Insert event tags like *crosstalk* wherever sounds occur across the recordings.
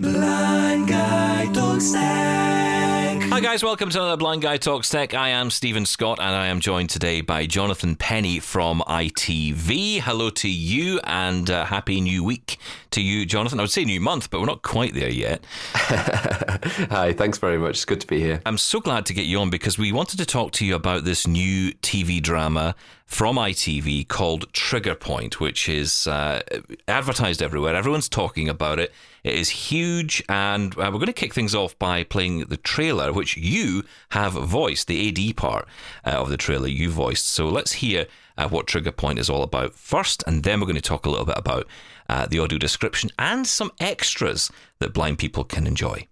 Blind Guy Talks. Hi guys, welcome to another Blind Guy Talks Tech. I am Steven Scott and I am joined today by Jonathon Penny from ITV. Hello to you and uh, happy new week to you, Jonathon. I would say new month, but we're not quite there yet. *laughs* Hi, thanks very much. It's good to be here. I'm so glad to get you on because we wanted to talk to you about this new TV drama from ITV called Trigger Point, which is uh, advertised everywhere. Everyone's talking about it. It is huge, and uh, we're going to kick things off by playing the trailer, which you have voiced, the AD part uh, of the trailer you voiced. So let's hear uh, what Trigger Point is all about first, and then we're going to talk a little bit about uh, the audio description and some extras that blind people can enjoy.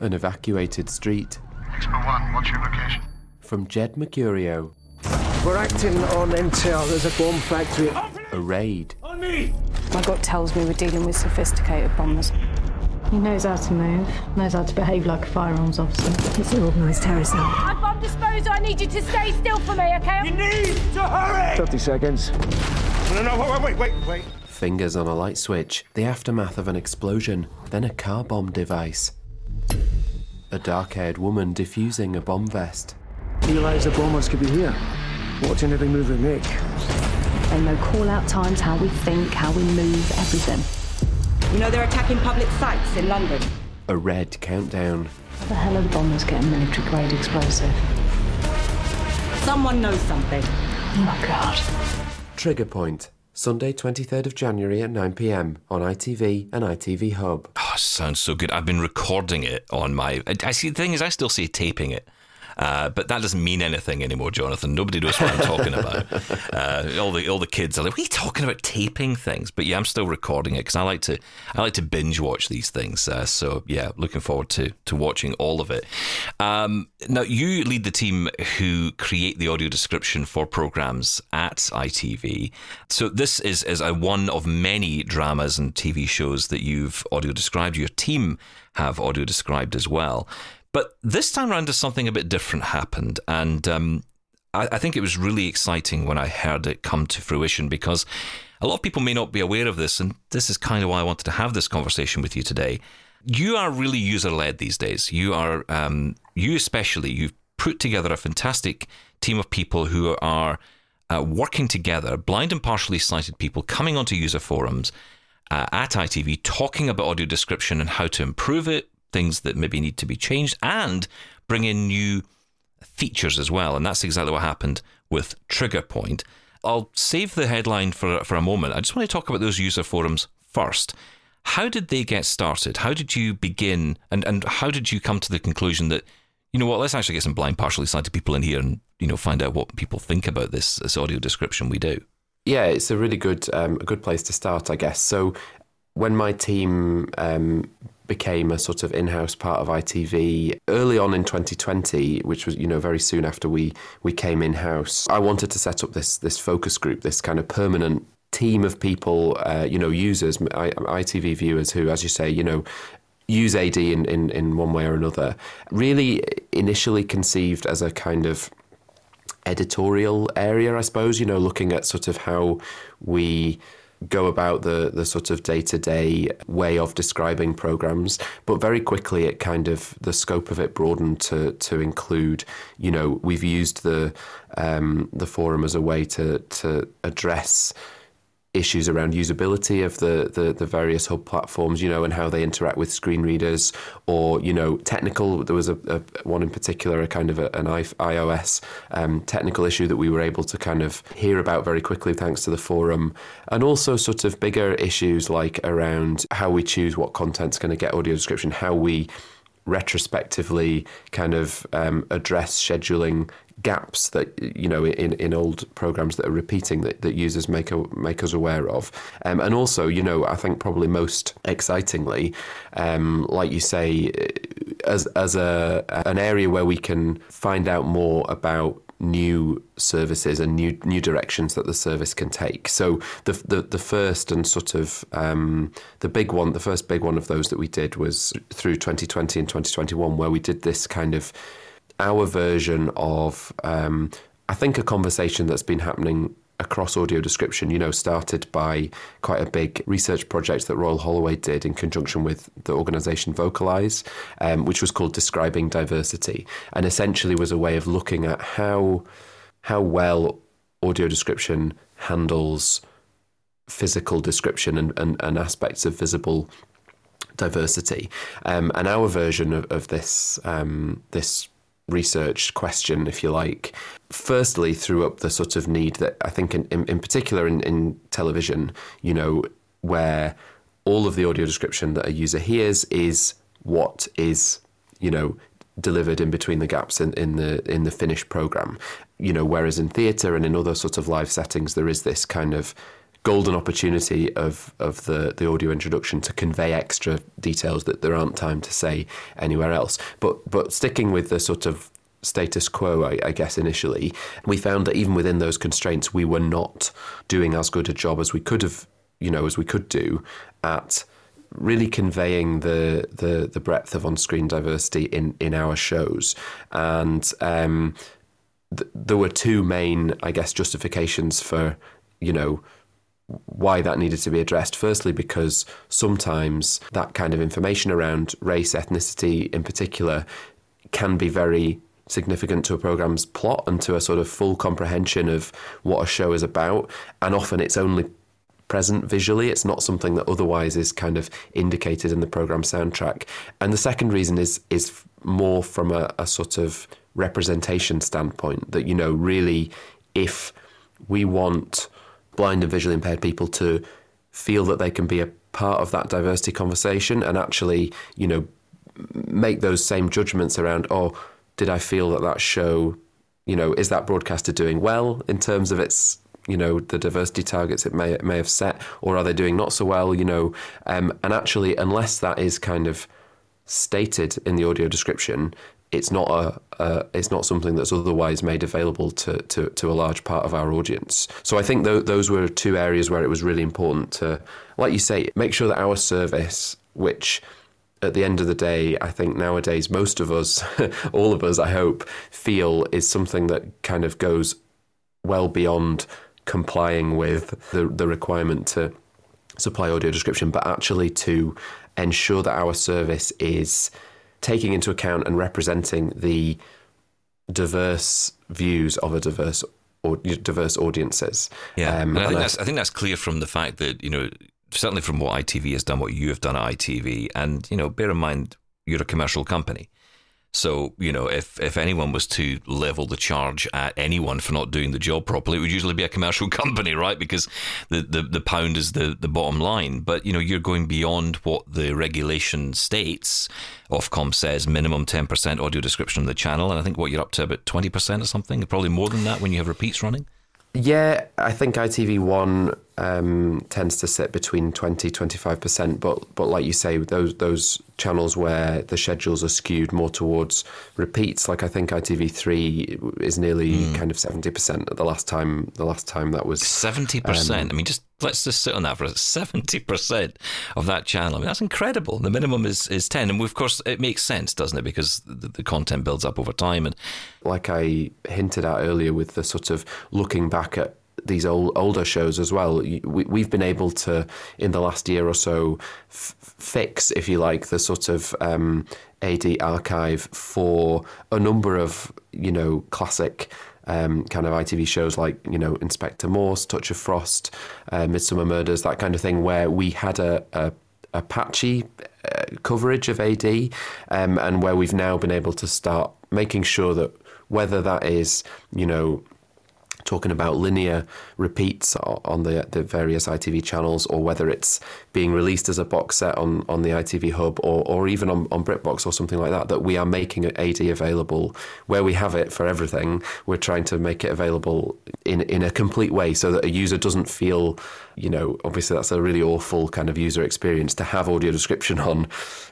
An evacuated street Expo 1, what's your location? from Jed Mercurio. We're acting on intel. There's a bomb factory. A raid. My gut tells me we're dealing with sophisticated bombers. He knows how to move, knows how to behave like a firearms officer. It's an organised terror cell. I'm bomb disposal. I need you to stay still for me, okay? You need to hurry! 30 seconds. No, no, wait, wait, wait, wait. Fingers on a light switch. The aftermath of an explosion. Then a car bomb device. A dark haired woman defusing a bomb vest. Realize the bombers could be here. Watching every move we make. They know call out times, how we think, how we move, everything. You know they're attacking public sites in London. A red countdown. How the hell are the bombers getting military grade explosive? Someone knows something. Oh my god. Trigger Point. Sunday, 23rd of January at 9pm on ITV and ITV Hub. Oh, sounds so good. I've been recording it on my. I I see. The thing is, I still say taping it. Uh, but that doesn't mean anything anymore, Jonathon. Nobody knows what I'm talking about. *laughs* Uh, all the all the kids are like, "What are you talking about taping things?" But yeah, I'm still recording it because I like to I like to binge watch these things. Uh, so yeah, looking forward to to watching all of it. Um, now you lead the team who create the audio description for programs at ITV. So this is is a one of many dramas and TV shows that you've audio described. Your team have audio described as well. But this time around, something a bit different happened, and um, I, I think it was really exciting when I heard it come to fruition because a lot of people may not be aware of this, and this is kind of why I wanted to have this conversation with you today. You are really user led these days. You are, um, you especially, you've put together a fantastic team of people who are uh, working together, blind and partially sighted people coming onto user forums uh, at ITV, talking about audio description and how to improve it, things that maybe need to be changed, and bring in new features as well. And that's exactly what happened with Trigger Point. I'll save the headline for, for a moment. I just want to talk about those user forums first. How did they get started? How did you begin? And, and how did you come to the conclusion that, you know what, let's actually get some blind, partially sighted people in here and, you know, find out what people think about this, this audio description we do? Yeah, it's a really good um, a good place to start, I guess. So when my team um, became a sort of in-house part of ITV early on in 2020, which was you know very soon after we we came in-house, I wanted to set up this this focus group, this kind of permanent team of people, uh, you know, users, ITV viewers who, as you say, you know. Use AD in, in, in one way or another. Really, initially conceived as a kind of editorial area, I suppose, you know, looking at sort of how we go about the the sort of day-to-day way of describing programs but very quickly it kind of the scope of it broadened to to include you know we've used the um, the forum as a way to to address issues around usability of the, the, the various hub platforms, you know, and how they interact with screen readers, or you know, technical. There was a, a one in particular, a kind of a, an iOS um, technical issue that we were able to kind of hear about very quickly thanks to the forum, and also sort of bigger issues like around how we choose what content's going to get audio description, how we retrospectively kind of um, address scheduling gaps that you know in, in old programs that are repeating that, that users make a, make us aware of um, and also you know I think probably most excitingly um, like you say as as a an area where we can find out more about new services and new new directions that the service can take. So the the, the first and sort of um, the big one, the first big one of those that we did was through 2020 and 2021, where we did this kind of our version of um, I think a conversation that's been happening across audio description, you know, started by quite a big research project that Royal Holloway did in conjunction with the organisation VocalEyes, um, which was called Describing Diversity, and essentially was a way of looking at how how well audio description handles physical description and, and, and aspects of visible diversity. Um, and our version of, of this um, this research question, if you like, firstly threw up the sort of need that I think, in, in, in particular in, in television, you know, where all of the audio description that a user hears is what is, you know, delivered in between the gaps in, in the in the finished program. You know, whereas in theatre and in other sort of live settings, there is this kind of golden opportunity of of the the audio introduction to convey extra details that there aren't time to say anywhere else. But but sticking with the sort of status quo, I, I, guess initially, we found that even within those constraints, we were not doing as good a job as we could have, you know, as we could do at really conveying the the, the breadth of on screen diversity in in our shows and. Um, th- there were two main, I guess, justifications for, you know, why that needed to be addressed. Firstly, because sometimes that kind of information around race, ethnicity in particular, can be very significant to a program's plot and to a sort of full comprehension of what a show is about. And often it's only present visually. It's not something that otherwise is kind of indicated in the program soundtrack. And the second reason is is more from a, a sort of representation standpoint that you know really if we want blind and visually impaired people to feel that they can be a part of that diversity conversation and actually, you know, make those same judgments around, oh, did I feel that that show, you know, is that broadcaster doing well in terms of its you know the diversity targets it may it may have set, or are they doing not so well? You know, um, and actually, unless that is kind of stated in the audio description, it's not a, uh, it's not something that's otherwise made available to, to, to, a large part of our audience. So I think th- those were two areas where it was really important to, like you say, make sure that our service, which at the end of the day, I think nowadays most of us, *laughs* all of us, I hope, feel is something that kind of goes well beyond complying with the the requirement to supply audio description, but actually to ensure that our service is taking into account and representing the diverse views of a diverse or diverse audiences. Yeah, um, and I think that's I think that's clear from the fact that you know certainly from what ITV has done, what you have done at ITV, and you know bear in mind you're a commercial company. So, you know, if, if anyone was to level the charge at anyone for not doing the job properly, it would usually be a commercial *laughs* company, right? Because the, the, the pound is the, the bottom line. But, you know, you're going beyond what the regulation states. Ofcom says minimum 10% audio description of the channel. And I think what you're up to about 20% or something, probably more than that when you have repeats running. Yeah, I think ITV1 um, tends to sit between 20 25%, but but like you say, those those channels where the schedules are skewed more towards repeats, like I think ITV3 is nearly mm. kind of 70% at the last time the last time that was 70%. Um, I mean just let's just sit on that for a 70% of that channel. I mean that's incredible. The minimum is is 10 and of course it makes sense, doesn't it? Because the, the content builds up over time and like I hinted at earlier with the sort of looking back at these old, older shows as well. We, have been able to, in the last year or so, f- fix, if you like, the sort of um, AD archive for a number of, you know, classic um, kind of ITV shows like, you know, Inspector Morse, Touch of Frost, uh, Midsomer Murders, that kind of thing, where we had a, a, a patchy uh, coverage of AD um, and where we've now been able to start making sure that whether that is, you know, talking about linear repeats on the the various ITV channels, or whether it's being released as a box set on, on the ITV Hub, or, or even on, on BritBox or something like that, that we are making AD available where we have it for everything. We're trying to make it available in in a complete way, so that a user doesn't feel, you know, obviously that's a really awful kind of user experience to have audio description on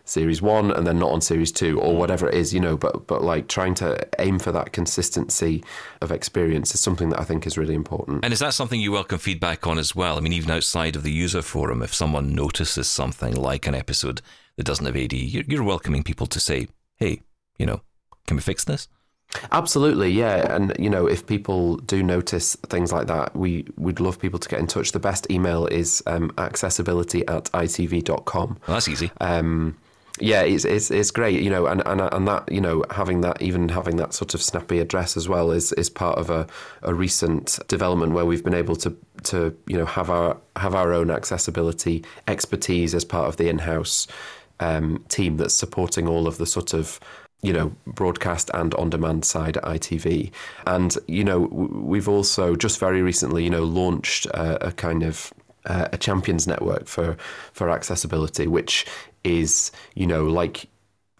series one and then not on series two or whatever it is, you know. But but like trying to aim for that consistency of experience is something that I think is really important. And is that something you welcome feedback on as well? I mean, even outside of the user forum, if someone notices something like an episode that doesn't have AD, you're welcoming people to say, "Hey, you know, can we fix this?" Absolutely, yeah. And you know, if people do notice things like that, we would love people to get in touch. The best email is um, accessibility at itv.com. Well, that's easy. Um, yeah, it's, it's it's great, you know, and, and and that you know having that even having that sort of snappy address as well is is part of a, a recent development where we've been able to to you know have our have our own accessibility expertise as part of the in-house um, team that's supporting all of the sort of you know, broadcast and on demand side at ITV. And, you know, we've also just very recently, you know, launched a, a kind of uh, a champions network for, for accessibility, which is, you know, like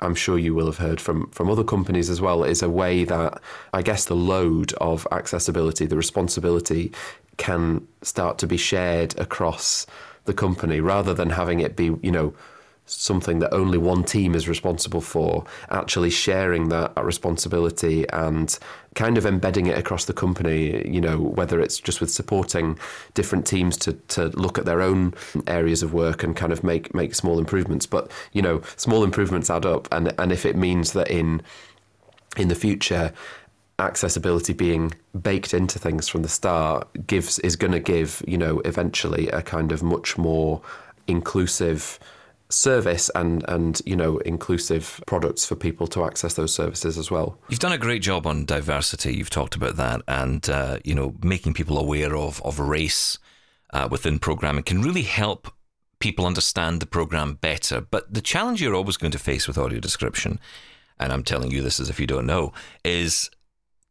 I'm sure you will have heard from from other companies as well, is a way that I guess the load of accessibility, the responsibility can start to be shared across the company rather than having it be, you know, something that only one team is responsible for, actually sharing that responsibility and kind of embedding it across the company, you know, whether it's just with supporting different teams to, to look at their own areas of work and kind of make, make small improvements. But, you know, small improvements add up. And, and if it means that in, in the future, accessibility being baked into things from the start gives is going to give you know eventually a kind of much more inclusive service and and you know inclusive products for people to access those services as well. You've done a great job on diversity. You've talked about that, and uh, you know making people aware of of race uh, within programming can really help people understand the program better. But the challenge you're always going to face with audio description, and I'm telling you this as if you don't know, is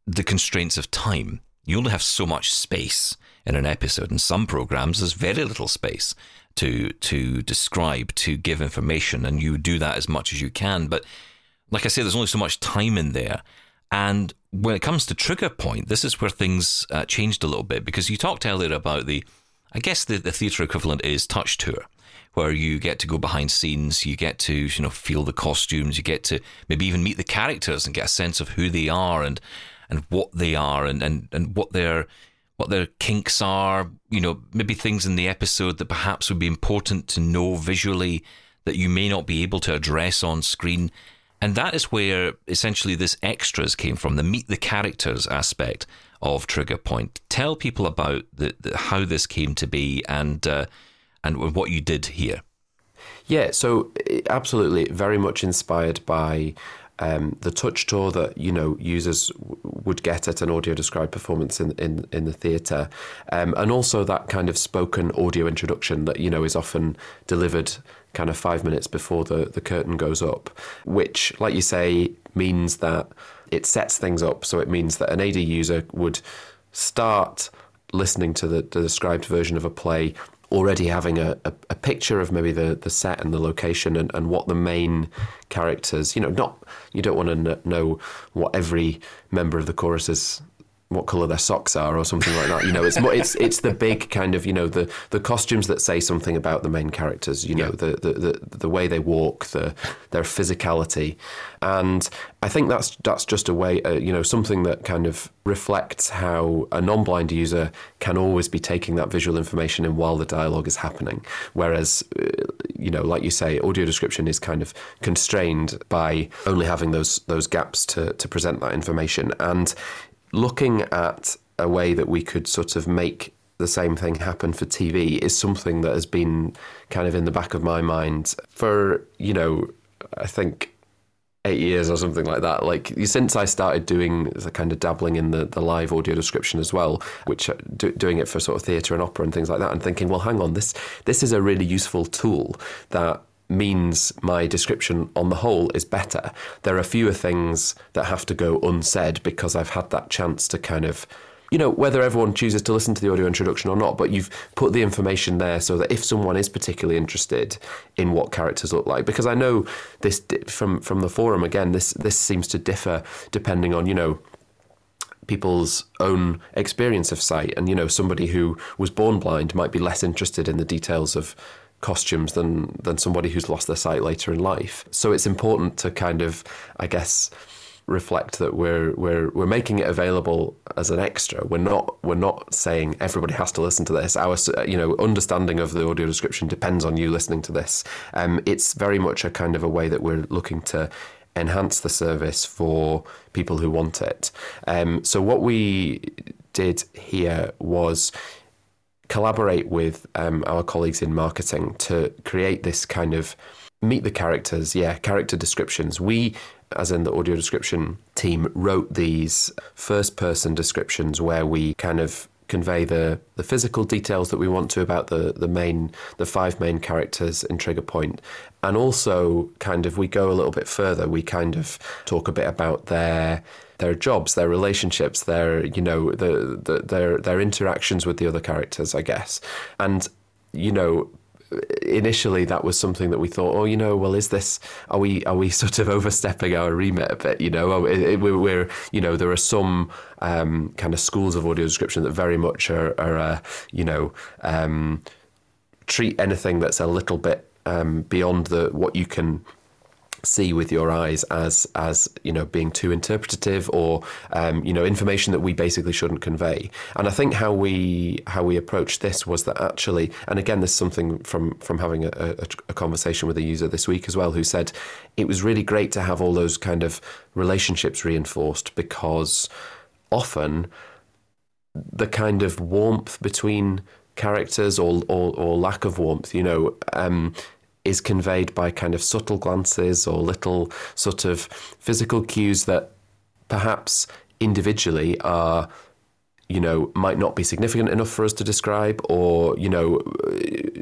the constraints of time. You only have so much space in an episode. In some programs, there's very little space to to describe, to give information, and you do that as much as you can. But like I say, there's only so much time in there. And when it comes to trigger point, this is where things uh, changed a little bit because you talked earlier about the, I guess the, the theatre equivalent is touch tour, where you get to go behind scenes, you get to you know feel the costumes, you get to maybe even meet the characters and get a sense of who they are and and what they are and and, and what their what their kinks are, you know, maybe things in the episode that perhaps would be important to know visually that you may not be able to address on screen. And that is where essentially this extras came from, the meet the characters aspect of Trigger Point. Tell people about the, the how this came to be and uh, and what you did here. Yeah, so absolutely, very much inspired by um, the touch tour that you know users w- would get at an audio described performance in in, in the theatre, um, and also that kind of spoken audio introduction that you know is often delivered kind of five minutes before the the curtain goes up, which, like you say, means that it sets things up. So it means that an AD user would start listening to the, the described version of a play already having a, a, a, picture of maybe the, the set and the location and, and what the main characters, you know, not, you don't want to know what every member of the chorus is what color their socks are or something like that. You know, it's more, it's it's the big kind of you know the the costumes that say something about the main characters. You know, yeah. the, the the the way they walk, the their physicality, and I think that's that's just a way, uh, you know, something that kind of reflects how a non-blind user can always be taking that visual information in while the dialogue is happening. Whereas, uh, you know, like you say, audio description is kind of constrained by only having those those gaps to to present that information and looking at a way that we could sort of make the same thing happen for TV is something that has been kind of in the back of my mind for, you know, I think eight years or something like that. Like since I started doing the kind of dabbling in the, the live audio description as well, which uh, do, doing it for sort of theatre and opera and things like that, and thinking, well, hang on, this this is a really useful tool that means my description on the whole is better. There are fewer things that have to go unsaid because I've had that chance to kind of you know, whether everyone chooses to listen to the audio introduction or not, but you've put the information there so that if someone is particularly interested in what characters look like, because I know this from from the forum again, this this seems to differ depending on you know people's own experience of sight, and you know somebody who was born blind might be less interested in the details of costumes than than somebody who's lost their sight later in life. So it's important to kind of, I guess, reflect that we're we're we're making it available as an extra. We're not we're not saying everybody has to listen to this. Our you know understanding of the audio description depends on you listening to this. Um, it's very much a kind of a way that we're looking to enhance the service for people who want it. Um, so what we did here was collaborate with um, our colleagues in marketing to create this kind of meet the characters, yeah, character descriptions. We, as in the audio description team, wrote these first person descriptions where we kind of convey the, the physical details that we want to about the, the main the five main characters in Trigger Point. And also kind of we go a little bit further. We kind of talk a bit about their their jobs, their relationships, their you know the, the their their interactions with the other characters, I guess. And you know, initially that was something that we thought, oh, you know, well, is this are we are we *laughs* sort of overstepping our remit a bit? You know, oh, it, we're you know there are some um, kind of schools of audio description that very much are, are uh, you know um, treat anything that's a little bit um, beyond the what you can see with your eyes as as you know being too interpretative or um, you know information that we basically shouldn't convey. And I think how we how we approached this was that actually, and again, this is something from from having a, a, a conversation with a user this week as well, who said it was really great to have all those kind of relationships reinforced because often the kind of warmth between characters or, or, or lack of warmth, you know, um, is conveyed by kind of subtle glances or little sort of physical cues that perhaps individually are you know might not be significant enough for us to describe or you know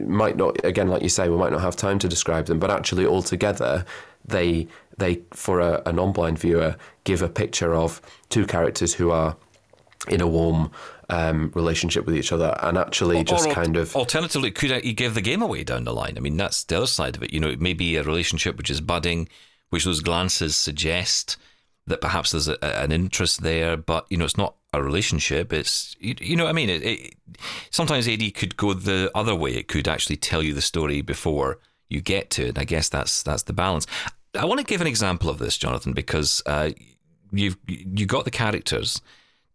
might not again like you say we might not have time to describe them but actually altogether they they for a, a non-blind viewer give a picture of two characters who are in a warm um, relationship with each other and actually or, just or kind of alternatively could you give the game away down the line? I mean that's the other side of it. You know it may be a relationship which is budding which those glances suggest that perhaps there's a, an interest there but you know it's not a relationship. It's you, you know what i mean? It, it, sometimes ad could go the other way. It could actually tell you the story before you get to it. I guess that's that's the balance. I want to give an example of this jonathon because uh, you've you got the characters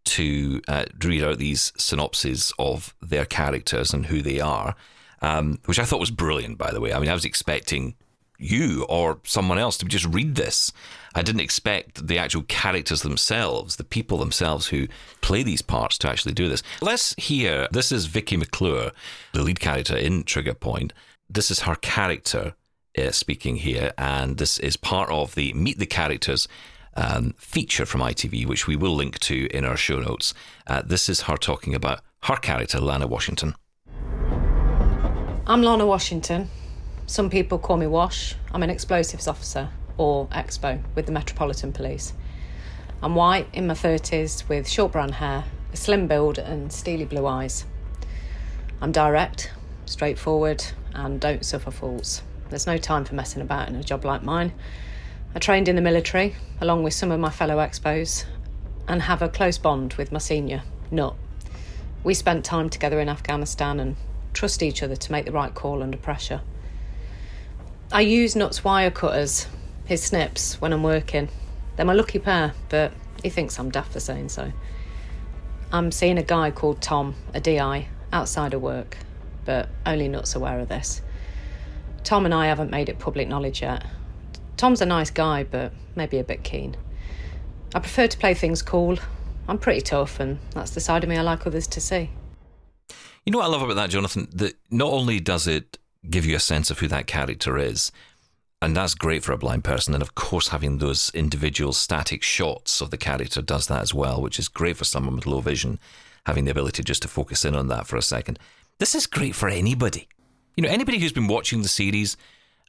to uh, read out these synopses of their characters and who they are, um, which I thought was brilliant, by the way. I mean, I was expecting you or someone else to just read this. I didn't expect the actual characters themselves, the people themselves who play these parts, to actually do this. Let's hear this is Vicky McClure, the lead character in Trigger Point. This is her character uh, speaking here, and this is part of the Meet the Characters um, feature from ITV, which we will link to in our show notes. Uh, this is her talking about her character, Lana Washington. I'm Lana Washington. Some people call me Wash. I'm an explosives officer, or Expo, with the Metropolitan Police. I'm white, in my 30s, with short brown hair, a slim build, and steely blue eyes. I'm direct, straightforward, and don't suffer fools. There's no time for messing about in a job like mine. I trained in the military along with some of my fellow expos and have a close bond with my senior, Nut. We spent time together in Afghanistan and trust each other to make the right call under pressure. I use Nut's wire cutters, his snips, when I'm working. They're my lucky pair, but he thinks I'm daft for saying so. I'm seeing a guy called Tom, a DI, outside of work, but only Nut's aware of this. Tom and I haven't made it public knowledge yet, Tom's a nice guy, but maybe a bit keen. I prefer to play things cool. I'm pretty tough, and that's the side of me I like others to see. You know what I love about that, Jonathon? That not only does it give you a sense of who that character is, and that's great for a blind person, and of course, having those individual static shots of the character does that as well, which is great for someone with low vision, having the ability just to focus in on that for a second. This is great for anybody. You know, anybody who's been watching the series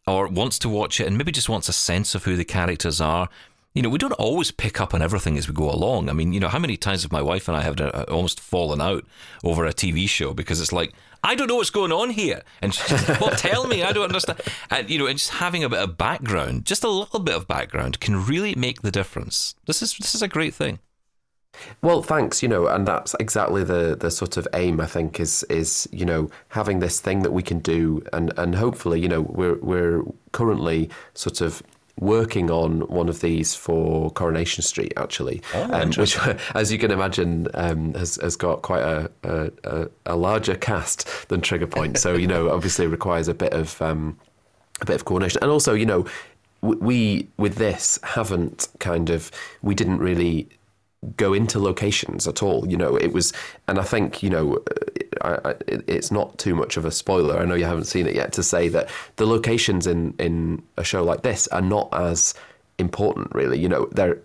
or wants to watch it and maybe just wants a sense of who the characters are. You know, we don't always pick up on everything as we go along. I mean, you know, how many times have my wife and I have uh, almost fallen out over a TV show because it's like, I don't know what's going on here. And she just, well, tell me, I don't understand. And, you know, and just having a bit of background, just a little bit of background can really make the difference. This is, this is a great thing. Well, thanks. You know, and that's exactly the the sort of aim. I think is is you know having this thing that we can do, and and hopefully, you know, we're we're currently sort of working on one of these for Coronation Street, actually, oh, um, which, *laughs* as you can imagine, um, has has got quite a, a, a larger cast than Trigger Point. So you know, obviously, requires a bit of um, a bit of coordination, and also, you know, we with this haven't kind of we didn't really go into locations at all. You know, it was, and I think you know, I, I, it's not too much of a spoiler. I know you haven't seen it yet to say that the locations in in a show like this are not as important, really. You know, they're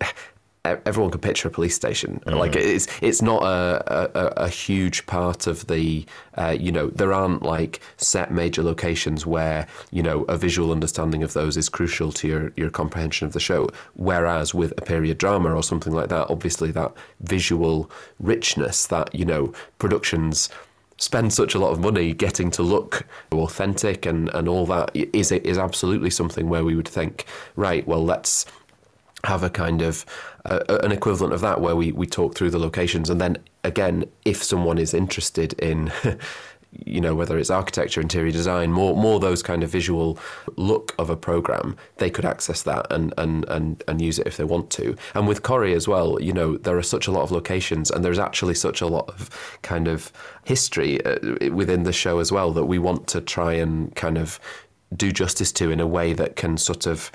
everyone can picture a police station. Mm. Like it's it's not a, a, a huge part of the uh, you know there aren't like set major locations where you know a visual understanding of those is crucial to your your comprehension of the show. Whereas with a period drama or something like that, obviously that visual richness that you know productions spend such a lot of money getting to look authentic and, and all that is is absolutely something where we would think right well let's have a kind of uh, an equivalent of that where we, we talk through the locations. And then again if someone is interested in *laughs* you know whether it's architecture interior design more more those kind of visual look of a program they could access that and and and, and use it if they want to. And with Corrie as well you know there are such a lot of locations and there's actually such a lot of kind of history uh, within the show as well that we want to try and kind of do justice to in a way that can sort of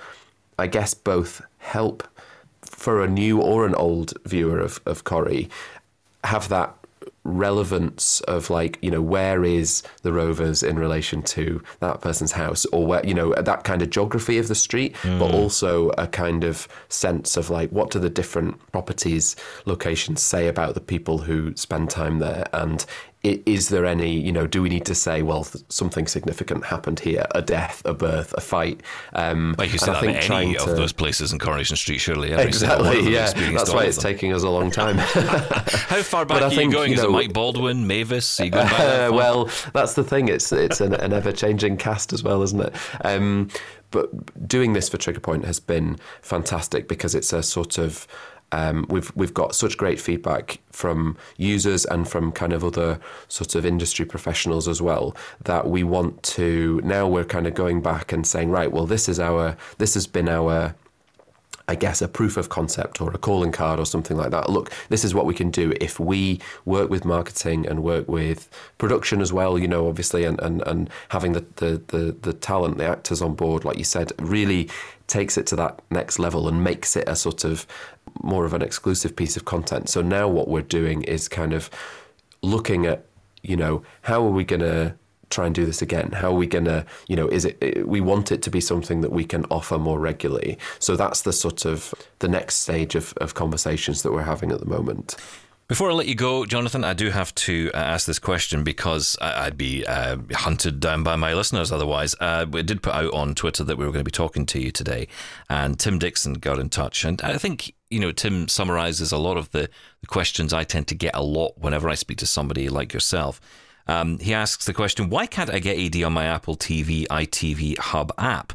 I guess both help for a new or an old viewer of, of Corrie have that relevance of like you know where is the rovers in relation to that person's house or where you know that kind of geography of the street mm. but also a kind of sense of like what do the different properties locations say about the people who spend time there and is there any, you know, do we need to say, well, something significant happened here, a death, a birth, a fight? Um, like you said, I think any to, of those places in Coronation Street, surely. exactly, yeah. That's why it's taking us a long time. *laughs* How far back are think, you going? You know, Is it Mike Baldwin, Mavis? Are you going back that *laughs* well, that's the thing. It's it's an, an ever changing cast as well, isn't it? Um, but doing this for Trigger Point has been fantastic because it's a sort of um, we've we've got such great feedback from users and from kind of other sorts of industry professionals as well that we want to now we're kind of going back and saying right well this is our this has been our I guess, a proof of concept or a calling card or something like that. Look, this is what we can do if we work with marketing and work with production as well, you know, obviously, and, and, and having the, the, the, the talent, the actors on board, like you said, really takes it to that next level and makes it a sort of more of an exclusive piece of content. So now what we're doing is kind of looking at, you know, how are we going to try and do this again? How are we going to, you know, is it, we want it to be something that we can offer more regularly. So that's the sort of the next stage of, of conversations that we're having at the moment. Before I let you go, Jonathon, I do have to uh, ask this question because I'd be uh, hunted down by my listeners otherwise. Uh, we did put out on Twitter that we were going to be talking to you today, and Tim Dixon got in touch. And I think, you know, Tim summarizes a lot of the, the questions I tend to get a lot whenever I speak to somebody like yourself. Um, he asks the question why can't I get AD on my Apple TV ITV Hub app?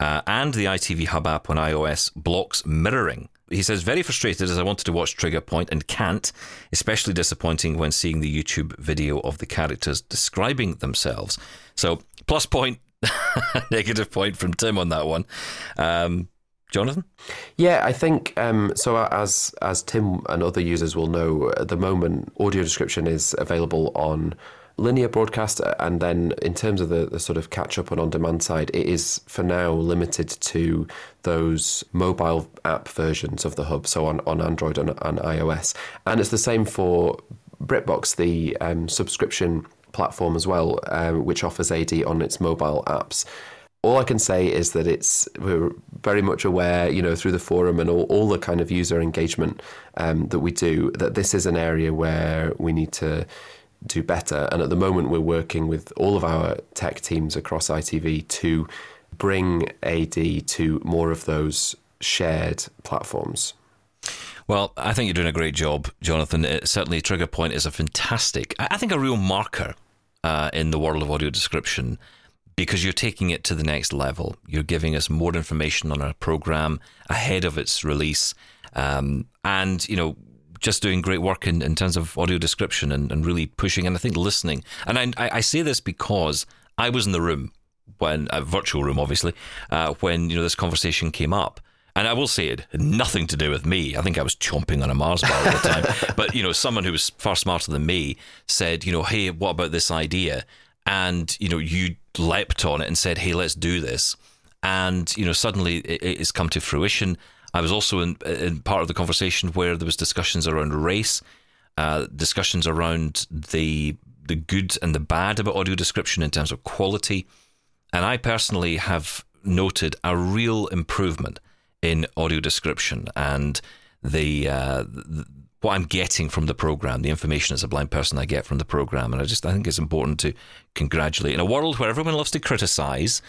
Uh, and the ITV Hub app on iOS blocks mirroring. He says, very frustrated as I wanted to watch Trigger Point and can't, especially disappointing when seeing the YouTube video of the characters describing themselves. So, plus point, *laughs* negative point from Tim on that one. Um, Jonathon? Yeah, I think um, so. As as Tim and other users will know, at the moment, audio description is available on linear broadcast, and then in terms of the, the sort of catch up and on demand side, it is for now limited to those mobile app versions of the hub, so on, on Android and, and iOS. And it's the same for BritBox, the um, subscription platform as well, um, which offers AD on its mobile apps all I can say is that it's we're very much aware, you know, through the forum and all, all the kind of user engagement um, that we do, that this is an area where we need to do better. And at the moment, we're working with all of our tech teams across ITV to bring AD to more of those shared platforms. Well, I think you're doing a great job, Jonathon. It, certainly, Trigger Point is a fantastic, I think, a real marker uh, in the world of audio description because you're taking it to the next level. You're giving us more information on our program ahead of its release. Um, and, you know, just doing great work in, in terms of audio description and, and really pushing and I think listening. And I, I say this because I was in the room when a virtual room, obviously, uh, when you know this conversation came up. And I will say it had nothing to do with me. I think I was chomping on a Mars bar at the time. *laughs* but you know, someone who was far smarter than me said, you know, hey, what about this idea? And you know, you leapt on it and said, hey, let's do this. and you know suddenly it, it's come to fruition. I was also in, in, part of the conversation where there was discussions around race, uh, discussions around the the good and the bad about audio description in terms of quality, and I personally have noted a real improvement in audio description and the, uh, the what I'm getting from the program, the information as a blind person I get from the program, and I just I think it's important to congratulate in a world where everyone loves to criticize.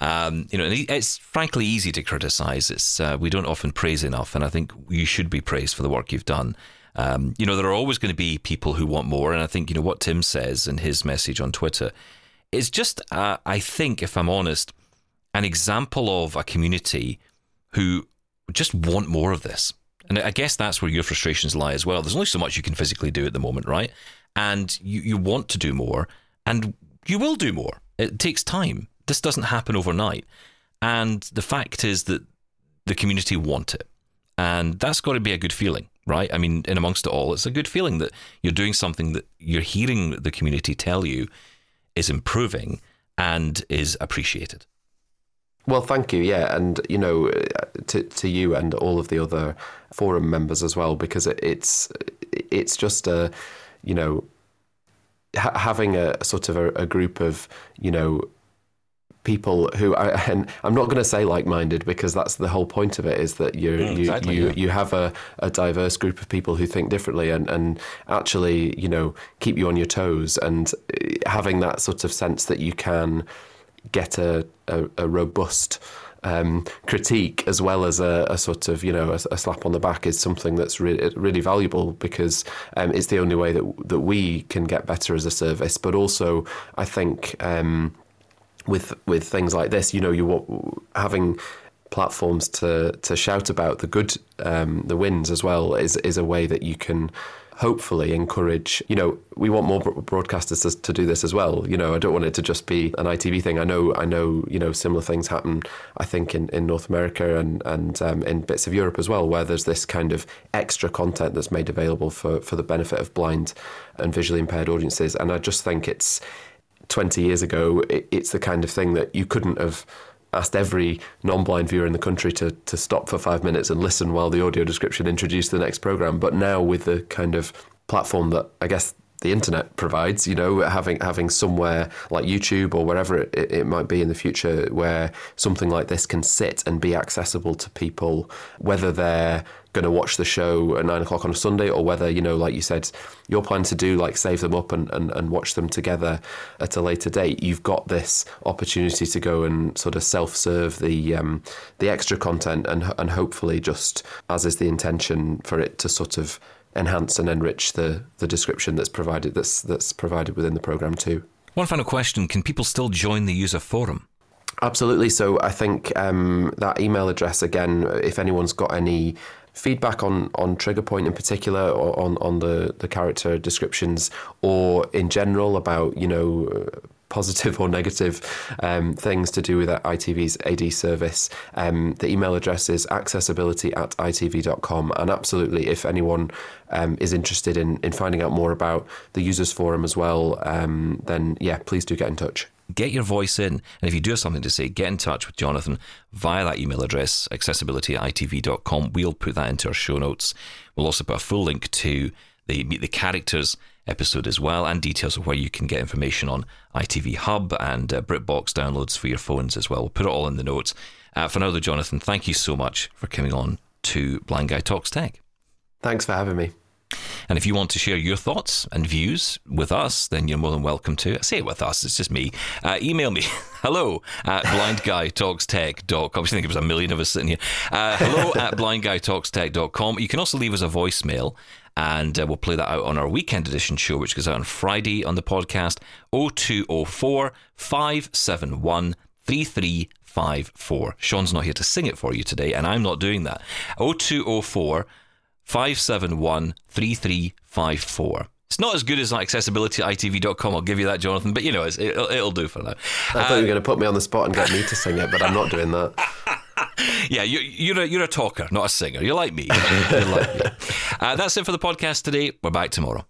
Um, you know, it's frankly easy to criticize. It's uh, we don't often praise enough, and I think you should be praised for the work you've done. Um, you know, there are always going to be people who want more, and I think you know what Tim says in his message on Twitter is just, uh, I think, if I'm honest, an example of a community who just want more of this and I guess that's where your frustrations lie as well. There's only so much you can physically do at the moment, right? And you, you want to do more, and you will do more. It takes time. This doesn't happen overnight. And the fact is that the community want it. And that's got to be a good feeling, right? I mean, in amongst it all, it's a good feeling that you're doing something that you're hearing the community tell you is improving and is appreciated. Well, thank you. Yeah, and you know, to to you and all of the other forum members as well, because it, it's it's just a, you know, ha- having a sort of a, a, group of you know people who I, *laughs* and I'm not going to say like-minded because that's the whole point of it is that you mm, you exactly, you, yeah. you have a, a diverse group of people who think differently and and actually you know keep you on your toes and having that sort of sense that you can get a, a, a robust um, critique as well as a, a, sort of you know a, a, slap on the back is something that's really really valuable because um, it's the only way that that we can get better as a service. But also, I think um, with with things like this, you know, you having platforms to to shout about the good um, the wins as well is is a way that you can hopefully encourage, you know, we want more broadcasters to, to, do this as well. You know, I don't want it to just be an ITV thing. I know, I know, you know, similar things happen, I think, in, in North America and, and um, in bits of Europe as well, where there's this kind of extra content that's made available for, for the benefit of blind and visually impaired audiences. And I just think it's 20 years ago, it, it's the kind of thing that you couldn't have asked every non-blind viewer in the country to to stop for five minutes and listen while the audio description introduced the next program. But now with the kind of platform that I guess the internet provides, you know, having having somewhere like YouTube or wherever it, it, might be in the future where something like this can sit and be accessible to people, whether they're going to watch the show at nine o'clock on a Sunday or whether, you know, like you said, you're planning to do like save them up and, and, and watch them together at a later date. You've got this opportunity to go and sort of self serve the um, the extra content and and hopefully just as is the intention for it to sort of enhance and enrich the, the description that's provided that's that's provided within the program too. One final question: Can people still join the user forum? Absolutely. So I think um, that email address again, if anyone's got any feedback on on Trigger Point in particular, or on on the the character descriptions, or in general about you know positive *laughs* or negative um, things to do with ITV's AD service. Um, the email address is accessibility at itv.com. And absolutely, if anyone um, is interested in, in finding out more about the users forum as well, um, then yeah, please do get in touch get your voice in. And if you do have something to say, get in touch with Jonathon via that email address, accessibility at itv.com. We'll put that into our show notes. We'll also put a full link to the Meet the Characters episode as well, and details of where you can get information on ITV Hub and uh, BritBox downloads for your phones as well. We'll put it all in the notes. Uh, for now, though, Jonathon, thank you so much for coming on to Blind Guy Talks Tech. Thanks for having me. And if you want to share your thoughts and views with us, then you're more than welcome to. Say it with us, it's just me. Uh, email me, *laughs* hello at blindguytalkstech.com. I think it was a million of us sitting here. Uh, hello *laughs* at blindguytalkstech.com. You can also leave us a voicemail and uh, we'll play that out on our weekend edition show, which goes out on Friday on the podcast 0204 571 3354. Sean's not here to sing it for you today, and I'm not doing that. 0204 571 3354. It's not as good as accessibility at itv.com, I'll give you that, Jonathon, but you know, it'll, it'll do for now. I thought uh, you were going to put me on the spot and get me to sing it, but I'm not doing that. *laughs* yeah, you, you're a, you're a talker, not a singer. You're like me. You're like me. *laughs* Uh, that's it for the podcast today. We're back tomorrow.